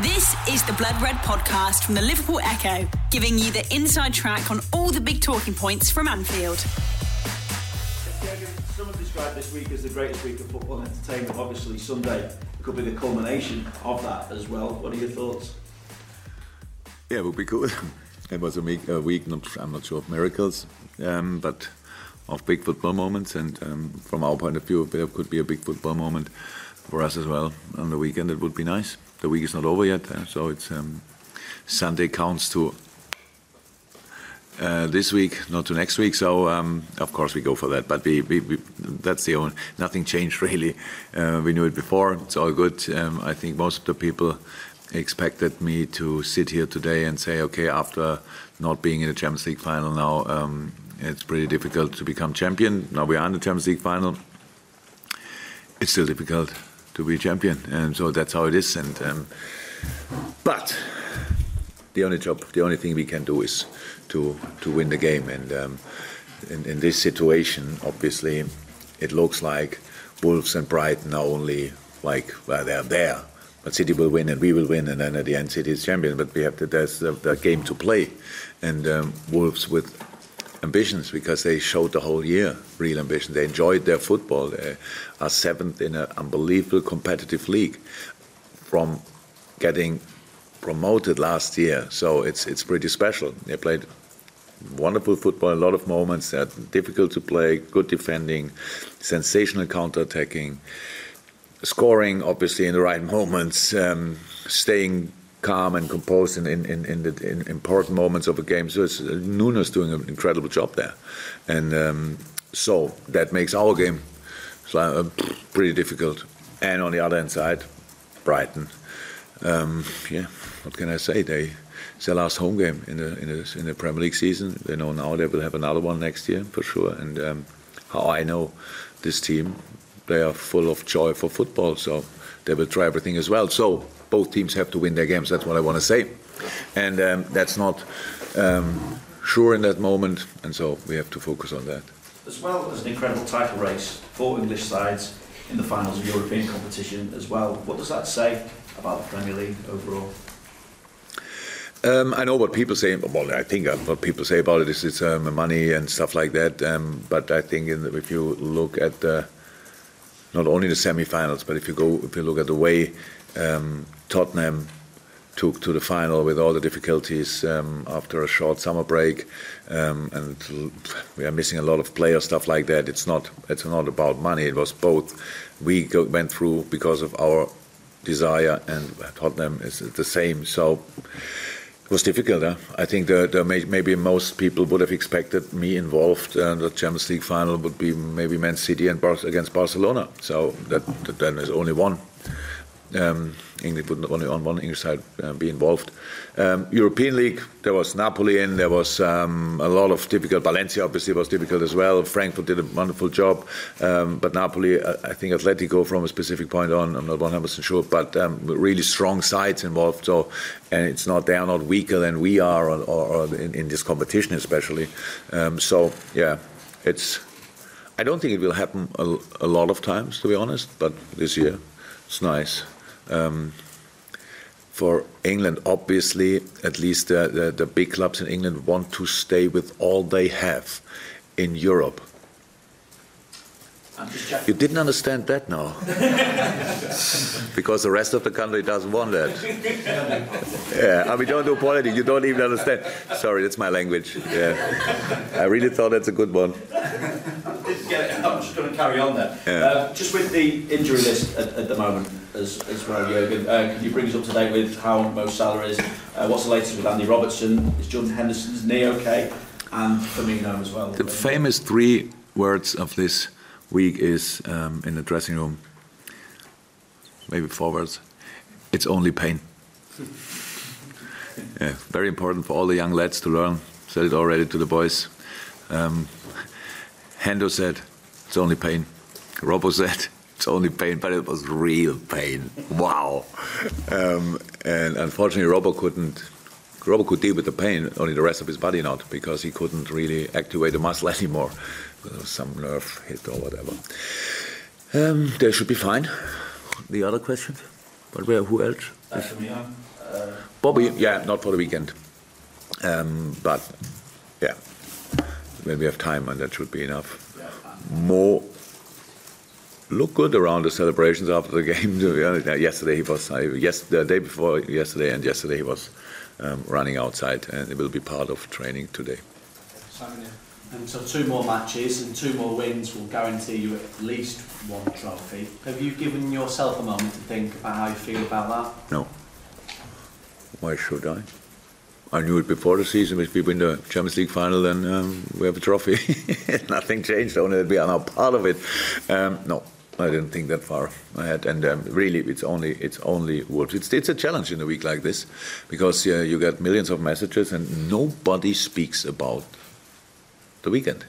This is the Blood Red podcast from the Liverpool Echo, giving you the inside track on all the big talking points from Anfield. Someone described this week as the greatest week of football entertainment. Obviously, Sunday could be the culmination of that as well. What are your thoughts? Yeah, it would be good. It was a week, a week not, I'm not sure of miracles, um, but of big football moments. And um, from our point of view, there could be a big football moment for us as well on the weekend. It would be nice. The week is not over yet, uh, so it's um, Sunday counts to uh, this week, not to next week. So um, of course we go for that. But we, we, we that's the only nothing changed really. Uh, we knew it before. It's all good. Um, I think most of the people expected me to sit here today and say, okay, after not being in the Champions League final now, um, it's pretty difficult to become champion. Now we are in the Champions League final. It's still difficult to be champion, and so that's how it is. And um, but the only job, the only thing we can do is to to win the game. And um, in, in this situation, obviously, it looks like Wolves and Brighton are only like well, they're there but City will win and we will win, and then at the end, City is champion. But we have to, there's the, the game to play, and um, Wolves with ambitions because they showed the whole year real ambition. They enjoyed their football. They are seventh in an unbelievable competitive league from getting promoted last year. So it's it's pretty special. They played wonderful football, a lot of moments. They're difficult to play, good defending, sensational counter attacking scoring obviously in the right moments, um, staying calm and composed in, in, in, in the in important moments of a game. So it's, uh, Nuno's doing an incredible job there, and um, so that makes our game uh, pretty difficult. And on the other hand side, Brighton, um, yeah, what can I say? They it's their last home game in the in the in the Premier League season. They know now they will have another one next year for sure. And um, how I know this team, they are full of joy for football, so they will try everything as well. So both teams have to win their games. That's what I want to say, and um, that's not um, sure in that moment, and so we have to focus on that. As well as an incredible title race, four English sides in the finals of European competition as well. What does that say about the Premier League overall? Um, I know what people say. Well, I think what people say about it is it's um, money and stuff like that. Um, but I think the, if you look at the not only the semi-finals, but if you go, if you look at the way um, Tottenham took to the final with all the difficulties um, after a short summer break, um, and we are missing a lot of player stuff like that. It's not, it's not about money. It was both. We go, went through because of our desire, and Tottenham is the same. So It was difficult. Huh? I think the, the may, maybe most people would have expected me involved. Uh, the Champions League final would be maybe Man City and Bar- against Barcelona. So that, that then is only one um, England would only on one English side uh, be involved. Um, European League, there was Napoli in, there was um, a lot of difficult. Valencia obviously was difficult as well. Frankfurt did a wonderful job, um, but Napoli, uh, I think Atletico from a specific point on, I'm not 100% sure, but um, really strong sides involved. So, and it's not they are not weaker than we are, or, or, or in, in, this competition especially. Um, so yeah, it's. I don't think it will happen a, a lot of times, to be honest, but this year it's nice. Um, for England, obviously, at least the, the, the, big clubs in England want to stay with all they have in Europe. You didn't understand that now. because the rest of the country doesn't want that. yeah, I mean, don't do politics, you don't even understand. Sorry, that's my language. Yeah. I really thought that's a good one. I'm just going to carry on there. Yeah. Uh, just with the injury list at, at the moment as, as well, Jurgen, uh, can you bring us up to date with how Mo Salah is? Uh, what's the latest with Andy Robertson? Is Jordan Henderson's knee okay? And Firmino as well. The famous three words of this week is um, in the dressing room, maybe four words. It's only pain. yeah, very important for all the young lads to learn. Said it already to the boys. Um, Hendo said, it's only pain. Robbo said, it's only pain, but it was real pain. Wow. Um, and unfortunately, Robbo couldn't. Robbo could deal with the pain, only the rest of his body not, because he couldn't really activate the muscle anymore. Some nerve hit or whatever. Um, they should be fine. The other question? But where, who else? Uh, Bobby, yeah, not for the weekend. Um, but yeah, when we have time, and that should be enough. More look good around the celebrations after the game. yesterday he was, yes, the day before yesterday, and yesterday he was um, running outside, and it will be part of training today. And so two more matches and two more wins will guarantee you at least one trophy. Have you given yourself a moment to think about how you feel about that? No. Why should I? I knew it before the season. If we win the Champions League final, then um, we have a trophy. Nothing changed, only that we are now part of it. Um, no, I didn't think that far ahead. And um, really, it's only it's only Wolves. It's, it's a challenge in a week like this because uh, you get millions of messages and nobody speaks about the weekend.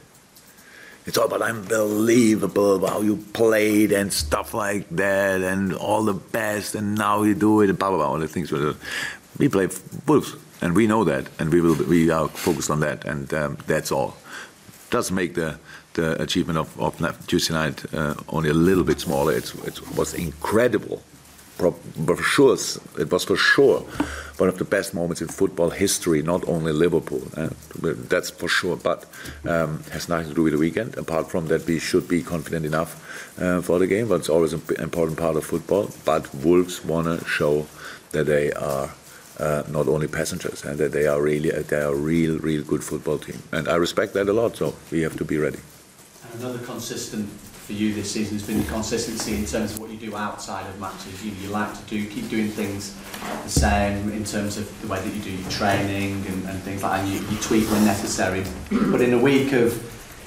It's all about unbelievable how you played and stuff like that and all the best and now you do it, blah, blah, blah, all the things. We play Wolves and we know that, and we will we are focused on that, and um, that's all. Does make the the achievement of, of Tuesday night uh, only a little bit smaller. It's, it was incredible. For sure, it was for sure one of the best moments in football history. Not only Liverpool, uh, that's for sure, but um, has nothing to do with the weekend. Apart from that, we should be confident enough uh, for the game. But it's always an important part of football. But Wolves want to show that they are uh, not only passengers, and that they are really they are a real, real good football team. And I respect that a lot. So we have to be ready. Another consistent for you this season has been the consistency in terms of what you do outside of matches. You, you like to do keep doing things the same in terms of the way that you do your training and, and things like that. And you, you tweak when necessary. but in a week of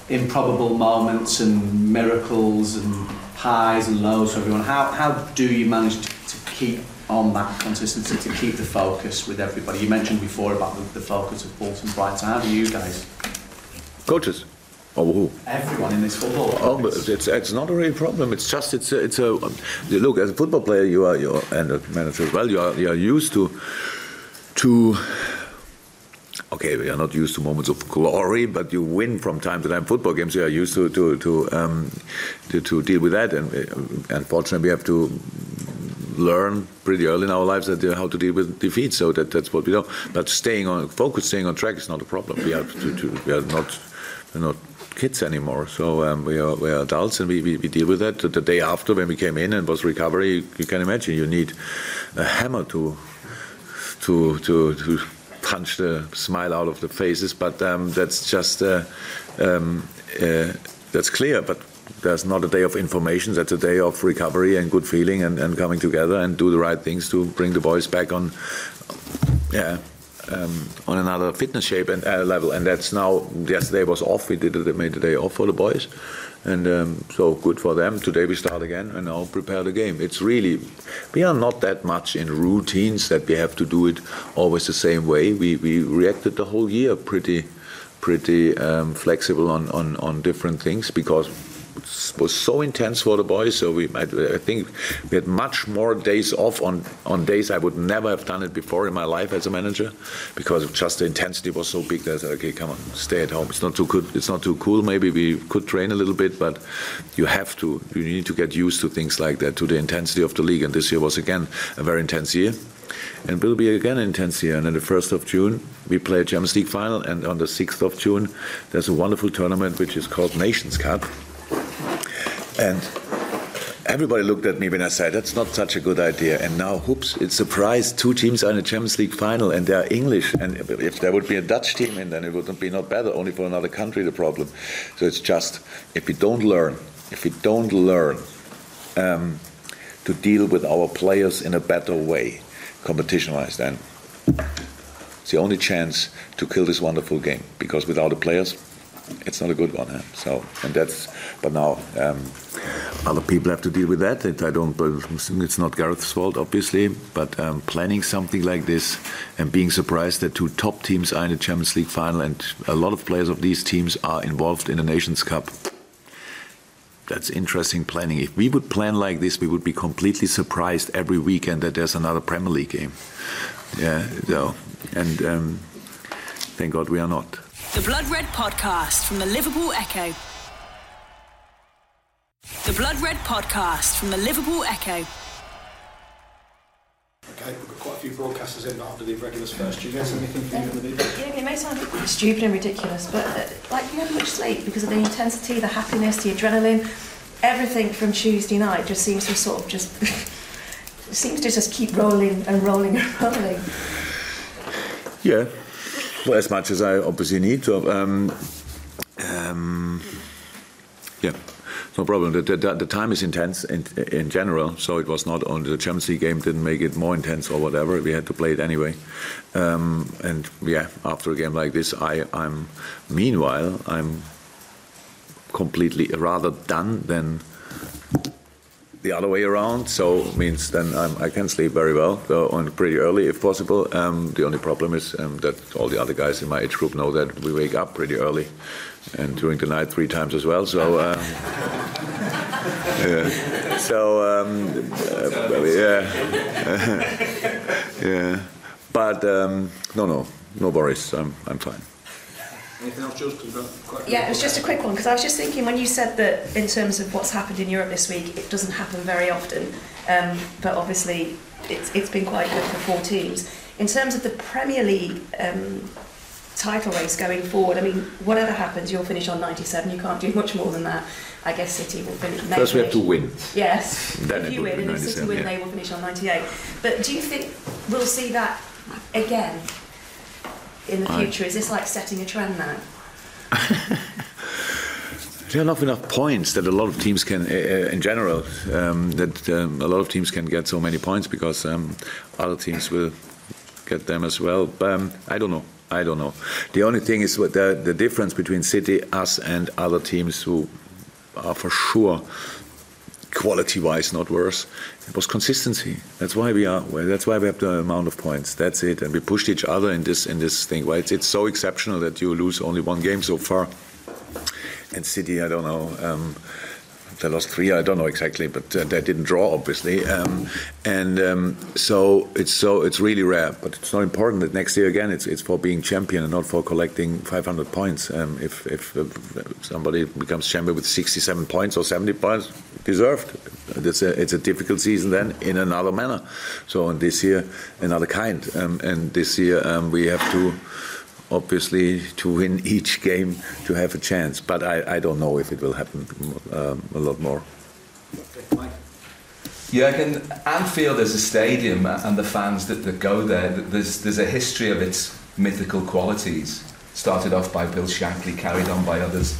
improbable moments and miracles and highs and lows for everyone, how, how do you manage to, to keep on that consistency to keep the focus with everybody. You mentioned before about the, the focus of Bolton Brighton. How do you guys? Coaches. Oh. Everyone in this football. Oh, but it's it's not a real problem. It's just it's a, it's a look as a football player you are you and a manager as well. You are you are used to to okay, we are not used to moments of glory, but you win from time to time football games. You are used to to to um, to, to, deal with that, and uh, unfortunately, we have to learn pretty early in our lives that uh, how to deal with defeat. So that that's what we do. But staying on focus, staying on track is not a problem. We are to, to, we are not we're not kids anymore. So um, we are we are adults and we, we, we, deal with that. The day after when we came in and was recovery, you, you can imagine you need a hammer to to to to punch the smile out of the faces. But um, that's just uh, um, uh, that's clear. But there's not a day of information. That's a day of recovery and good feeling and, and coming together and do the right things to bring the boys back on, yeah, um, on another fitness shape and uh, level. And that's now. Yesterday was off. We did it. Made the day off for the boys, and um, so good for them. Today we start again and now prepare the game. It's really we are not that much in routines that we have to do it always the same way. We we reacted the whole year pretty pretty um, flexible on, on, on different things because was so intense for the boys. So we, I, I, think we had much more days off on, on days I would never have done it before in my life as a manager, because just the intensity was so big that I said, okay, come on, stay at home. It's not too good. It's not too cool. Maybe we could train a little bit, but you have to. You need to get used to things like that, to the intensity of the league. And this year was again a very intense year and will be again intense here. And on the 1st of June, we play a Champions League final, and on the 6th of June, there's a wonderful tournament which is called Nations Cup. And everybody looked at me when I said that's not such a good idea. And now, whoops, it's a surprise. Two teams are in the Champions League final and they are English. And if there would be a Dutch team in, then it wouldn't be not better, only for another country the problem. So it's just, if we don't learn, if we don't learn um, to deal with our players in a better way, competition wise, then it's the only chance to kill this wonderful game. Because without the players, it's not a good one. Huh? So, and that's, but now um, other people have to deal with that. I don't, it's not Gareth's fault, obviously, but um, planning something like this and being surprised that two top teams are in the Champions League final and a lot of players of these teams are involved in the Nations Cup. That's interesting planning. If we would plan like this, we would be completely surprised every weekend that there's another Premier League game. Yeah, so, and um, thank God we are not. The Blood Red Podcast from the Liverpool Echo. The Blood Red Podcast from the Liverpool Echo. Okay, we've got quite a few broadcasters in after the regulars first. Do you guess anything from you in the media? Yeah, it may sound stupid and ridiculous, but uh, like you had much sleep because of the intensity, the happiness, the adrenaline, everything from Tuesday night just seems to sort of just seems to just keep rolling and rolling and rolling. Yeah, as much as I obviously need to. Um, um, yeah, no problem. The, the, the, time is intense in, in general, so it was not only the Champions League game didn't make it more intense or whatever. We had to play it anyway. Um, and yeah, after a game like this, I, I'm meanwhile I'm completely rather done than the other way around. So means then I'm, i can sleep very well so on pretty early if possible. Um, the only problem is um, that all the other guys in my age group know that we wake up pretty early and during the night three times as well. So. Um, yeah. So um, uh, yeah, yeah. But um, no, no, no worries. I'm, I'm fine. Anything else, Jules? Yeah, it was just a quick one because I was just thinking when you said that in terms of what's happened in Europe this week, it doesn't happen very often, um, but obviously it's, it's been quite good for four teams. In terms of the Premier League um, title race going forward, I mean, whatever happens, you'll finish on 97. You can't do much more than that. I guess City will finish. First, we have to win. Yes. Then if you win, and if City win, yeah. they will finish on 98. But do you think we'll see that again in the future? I... Is this like setting a trend now? there are not enough points that a lot of teams can, uh, in general, um, that um, a lot of teams can get so many points because um, other teams will get them as well. But, um, I don't know. I don't know. The only thing is what the, the difference between City, us, and other teams who are for sure quality-wise not worse. It was consistency. That's why we are. That's why we have the amount of points. That's it. And we pushed each other in this in this thing. Well, it's, it's so exceptional that you lose only one game so far. And City, I don't know. Um, they lost three. I don't know exactly, but uh, they didn't draw, obviously. Um, and um, so it's so it's really rare. But it's not important that next year again, it's it's for being champion and not for collecting 500 points. Um, if if uh, somebody becomes champion with 67 points or 70 points, deserved. It's a it's a difficult season then in another manner. So and this year another kind. Um, and this year um, we have to obviously to win each game to have a chance. But I, I don't know if it will happen um, a lot more. Jurgen, Anfield as a stadium and the fans that, that go there, there's, there's a history of its mythical qualities. Started off by Bill Shankly, carried on by others.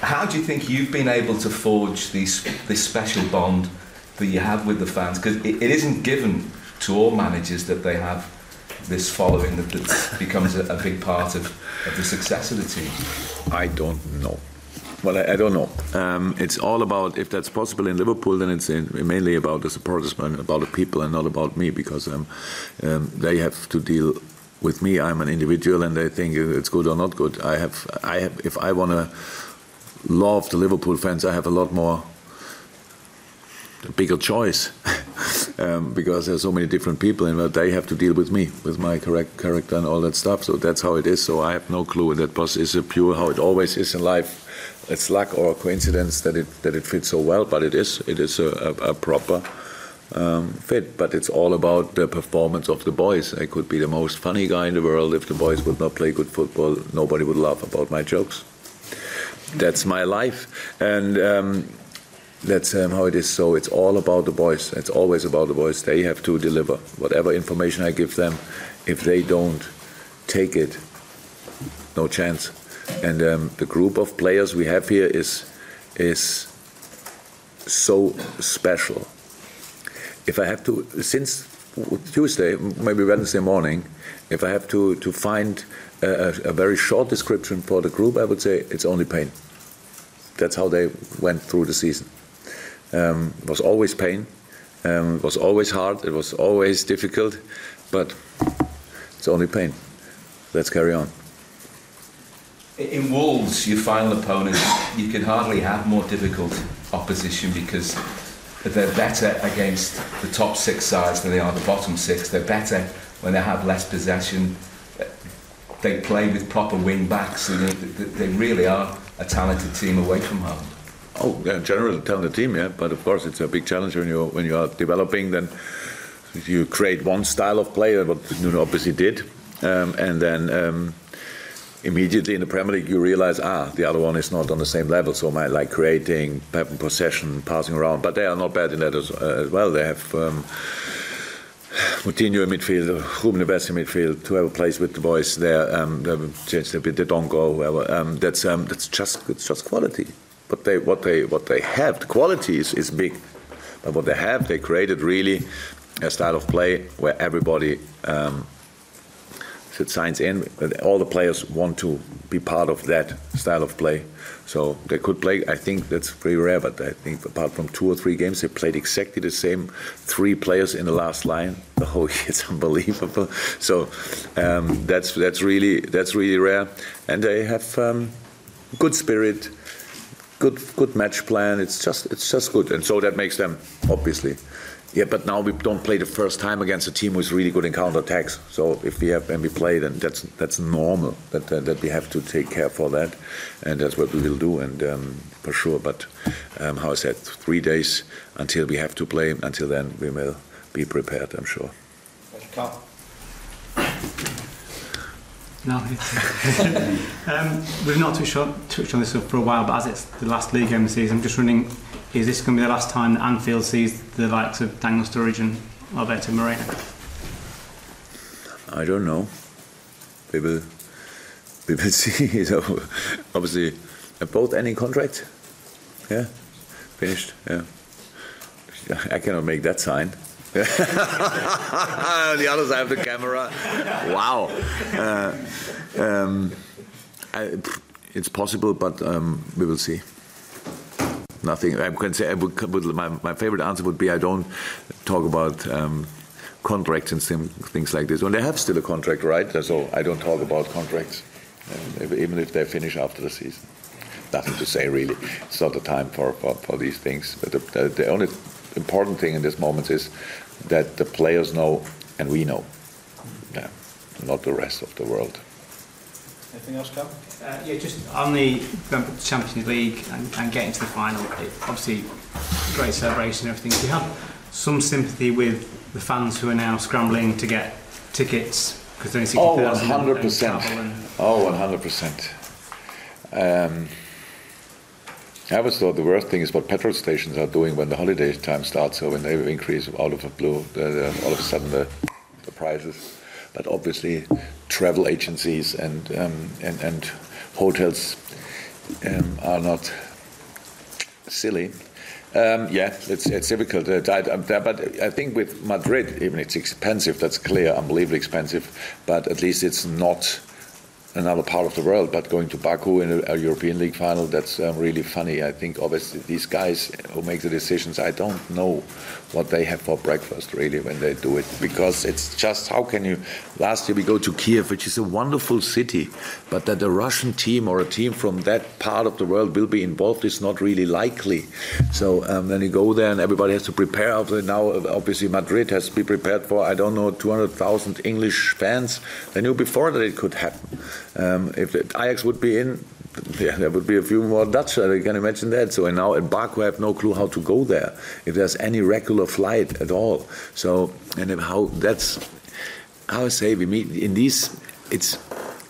How do you think you've been able to forge these, this special bond that you have with the fans? Because it, it isn't given to all managers that they have this following that, that becomes a, a, big part of, of the success of the team? I don't know. Well, I, I don't know. Um, it's all about if that's possible in Liverpool, then it's in, mainly about the supporters and about the people, and not about me, because um, um, they have to deal with me. I'm an individual, and they think it's good or not good. I have, I have. If I want to love the Liverpool fans, I have a lot more bigger choice um, because there's so many different people and they have to deal with me with my correct character and all that stuff. So that's how it is. So i have no clue that was is a pure how it always is in life. It's luck or a coincidence that it that it fits so well but it is it is a, a, a proper um, fit. But it's all about the performance of the boys. I could be the most funny guy in the world if the boys would not play good football. Nobody would laugh about my jokes. That's my life. And um, that's um, how it is. So it's all about the boys. It's always about the boys. They have to deliver whatever information I give them. If they don't take it, no chance. And um, the group of players we have here is is so special. If I have to, since Tuesday, maybe Wednesday morning, if I have to to find a, a very short description for the group, I would say it's only pain. That's how they went through the season. Um, it was always pain. Um, it was always hard. It was always difficult, but it's only pain. Let's carry on. In Wolves, your final opponent, you can hardly have more difficult opposition because they're better against the top six sides than they are the bottom six. They're better when they have less possession. They play with proper wing backs, and they really are a talented team away from home. Oh, yeah, generally talented team, yeah. But of course, it's a big challenge when you when you are developing. Then you create one style of play, what Nuno obviously did, um, and then um, immediately in the Premier League you realize ah the other one is not on the same level. So my like creating, possession, passing around, but they are not bad in that as, uh, as well. They have. Um, Moutinho in midfield, Ruben Neves in midfield, whoever plays with the boys there, um, change a bit, they don't go. Whoever, um, that's um, that's just it's just quality. But they what they what they have, the quality is, is big. But what they have, they created really a style of play where everybody um, signs in. All the players want to be part of that style of play. So they could play. I think that's pretty rare, but I think apart from two or three games, they played exactly the same. Three players in the last line. Oh, it's unbelievable. So um, that's that's really that's really rare, and they have um, good spirit, good good match plan. It's just it's just good, and so that makes them obviously yeah, but now we don't play the first time against a team who's really good in counter attacks. So if we have when we play, then that's that's normal that uh, that we have to take care for that, and that's what we will do, and um, for sure. But um, how I said, three days until we have to play. Until then, we will be prepared. I'm sure. Carl. No, um, we've not touched on, touched on this for a while, but as it's the last league game of the season, I'm just running is this going to be the last time that Anfield sees the likes of Daniel Sturridge and Alberto Moreno? I don't know. We will, we will see. so, obviously, both ending contract. Yeah, finished. Yeah, I cannot make that sign. the others have the camera. Wow. Uh, um, I, it's possible, but um, we will see nothing. I can say I would, my, my favorite answer would be I don't talk about um, contracts and things like this. When they have still a contract, right? So I don't talk about contracts, um, even if they finish after the season. Nothing to say really. It's not the time for, for, for these things. But the, the only important thing in this moment is that the players know and we know. Yeah, not the rest of the world. Anything else, Cal? Uh, yeah, just on the Champions League and, and getting to the final, it, obviously great celebration and everything. Do you have some sympathy with the fans who are now scrambling to get tickets because they're Oh, 100%. Oh, 100%. Um, I always thought the worst thing is what petrol stations are doing when the holiday time starts. So when they increase out of the blue, the, the, all of a sudden the, the prices. But obviously, travel agencies and um, and, and hotels um, are not silly. Um, yeah, it's, it's difficult. Uh, but I think with Madrid, even it's expensive, that's clear, unbelievably expensive, but at least it's not another part of the world, but going to Baku in a, a European League final, that's um, really funny. I think obviously these guys who make the decisions, I don't know what they have for breakfast really when they do it, because it's just how can you? Last year we go to Kiev, which is a wonderful city, but that a Russian team or a team from that part of the world will be involved is not really likely. So um, then you go there and everybody has to prepare. Now obviously Madrid has to be prepared for I don't know 200,000 English fans. They knew before that it could happen. Um, if Ajax would be in, yeah, there would be a few more Dutch. I can imagine that. So now in Baku, I have no clue how to go there. If there's any regular flight at all. So and how that's how I say we meet in these. It's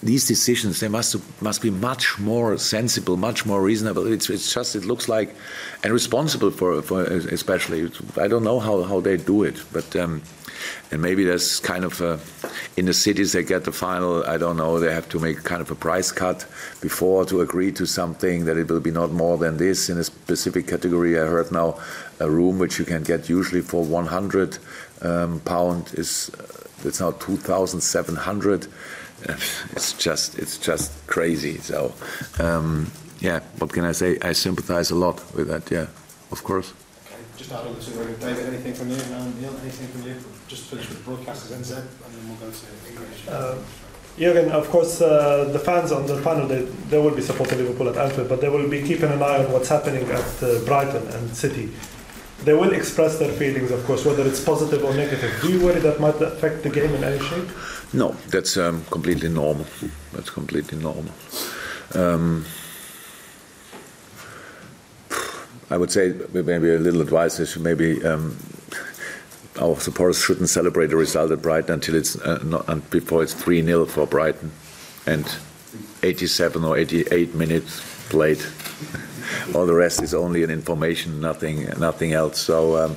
these decisions they must must be much more sensible, much more reasonable. It's, it's just it looks like and responsible for for especially. I don't know how, how they do it, but um, and maybe there's kind of a, in the cities they get the final. I don't know. They have to make kind of a price cut before to agree to something that it will be not more than this in a specific category. I heard now a room which you can get usually for 100 um, pound is uh, it's now 2,700 it's just it's just crazy. So um, yeah, what can I say? I sympathise a lot with that. Yeah, of course. Okay, just add David. Anything from you? Um, Neil, anything from you? Just finish with broadcasters NZ, and then we'll go to English. Uh, Jürgen, of course, uh, the fans on the panel they, they will be supporting Liverpool at Anfield, but they will be keeping an eye on what's happening at uh, Brighton and City. They will express their feelings, of course, whether it's positive or negative. Do you worry that might affect the game in any shape? No, that's um, completely normal. That's completely normal. Um, I would say maybe a little advice is maybe um, our supporters shouldn't celebrate the result at Brighton until it's uh, not before it's 3 0 for Brighton and 87 or 88 minutes played. All the rest is only an information, nothing, nothing else. So um,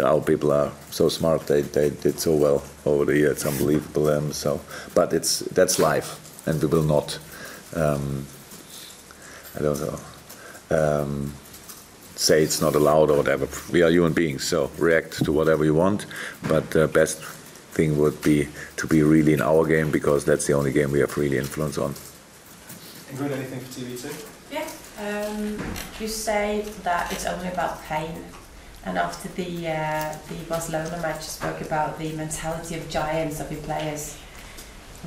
our people are so smart; they, they did so well over the year. It's unbelievable. Um, so, but it's that's life, and we will not. Um, I don't know. Um, say it's not allowed or whatever. We are human beings, so react to whatever you want. But the best thing would be to be really in our game because that's the only game we have really influence on. Include anything for TV too? Yeah. Um, you say that it's only about pain. And after the uh, the Barcelona match, you spoke about the mentality of giants of your players.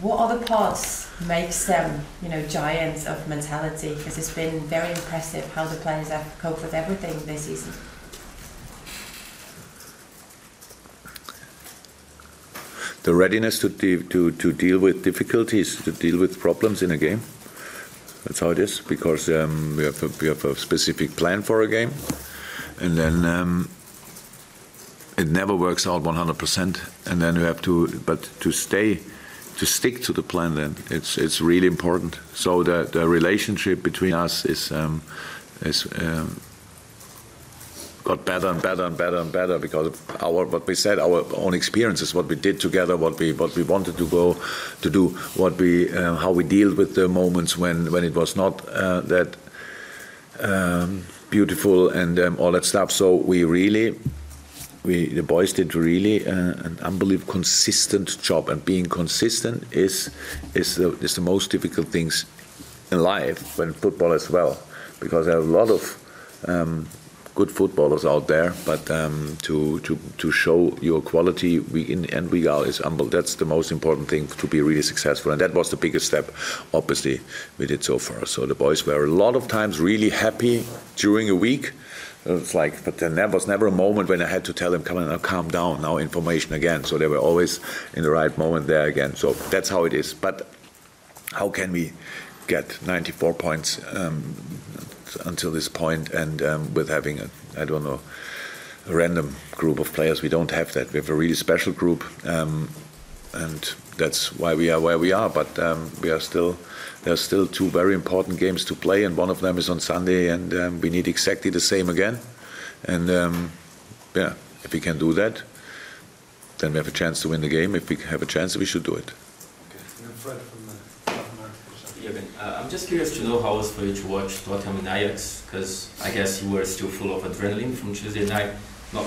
What other parts makes them, you know, giants of mentality? Because it's been very impressive how the players have coped with everything this season. The readiness to, de- to, to deal with difficulties, to deal with problems in a game. That's how it is, because um, we, have a, we have a specific plan for a game, and then um, it never works out 100%, and then you have to, but to stay to stick to the plan then it's it's really important. So the the relationship between us is um, is um, got better and better and better and better because of our what we said our own experiences what we did together what we what we wanted to go to do what we uh, how we dealt with the moments when when it was not uh, that um, beautiful and um, all that stuff. So we really we the boys did really uh, an unbelievable consistent job, and being consistent is is the, is the most difficult things in life when football as well, because there are a lot of um, good footballers out there, but um, to, to to show your quality week in and week out is humble. That's the most important thing to be really successful, and that was the biggest step. Obviously, we did so far. So the boys were a lot of times really happy during a week it's like, but then there was never a moment when I had to tell them, come on, now calm down, now information again. So they were always in the right moment there again. So that's how it is. But how can we get 94 points um, until this point and um, with having a, I don't know, a random group of players? We don't have that. We have a really special group. Um, and that's why we are where we are. But um, we are still there's still two very important games to play, and one of them is on Sunday, and um, we need exactly the same again. And um, yeah, if we can do that, then we have a chance to win the game. If we have a chance, we should do it. Jürgen, uh, I'm just curious to know how it was for you to watch Tottenham and Ajax, because I guess you were still full of adrenaline from Tuesday night. Not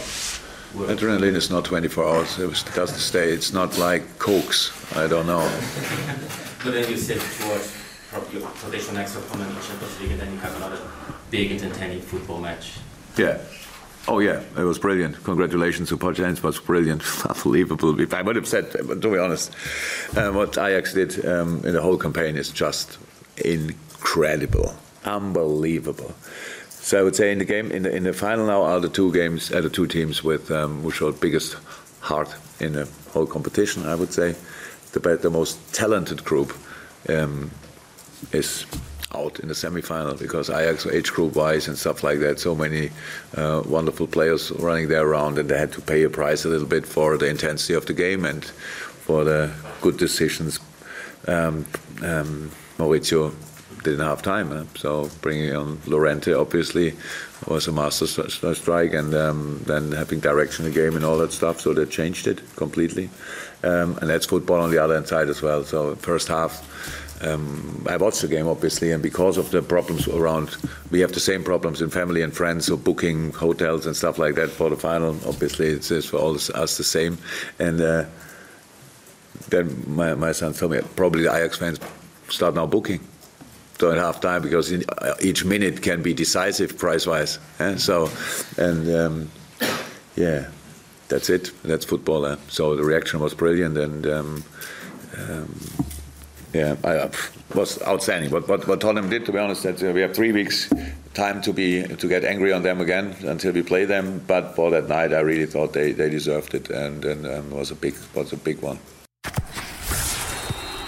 Adrenaline is not 24 hours. It doesn't stay. It's not like cokes. I don't know. but then you said towards your potential next opponent in Champions League, and then you have another big entertaining football match. Yeah. Oh yeah, it was brilliant. Congratulations to Potjans, was brilliant, unbelievable. I would have said, but to be honest, uh, what Ajax did um, in the whole campaign is just incredible, unbelievable. So I would say in the game, in the, in the final now, are the two games, are the two teams with um, who showed biggest heart in the whole competition. I would say the the most talented group um, is out in the semi-final because Ajax age group wise and stuff like that. So many uh, wonderful players running there around, and they had to pay a price a little bit for the intensity of the game and for the good decisions. Um, um, Mauricio didn't have time. Eh? So bringing on Llorente obviously was a master strike, and um, then having direction in the game and all that stuff. So they changed it completely, um, and that's football on the other side as well. So first half. Um, I watched the game obviously, and because of the problems around, we have the same problems in family and friends, so booking hotels and stuff like that for the final. Obviously, it's, it's for all us the same. And uh, then my, my son told me probably the Ajax fans start now booking during half time because in, uh, each minute can be decisive price wise. Eh? So, and um, yeah, that's it. That's football. Eh? So the reaction was brilliant and. Um, um, yeah, I, uh, was outstanding. But what, what Tottenham did, to be honest, that uh, we have three weeks time to be to get angry on them again until we play them. But for that night, I really thought they, they deserved it, and, and um, was a big was a big one.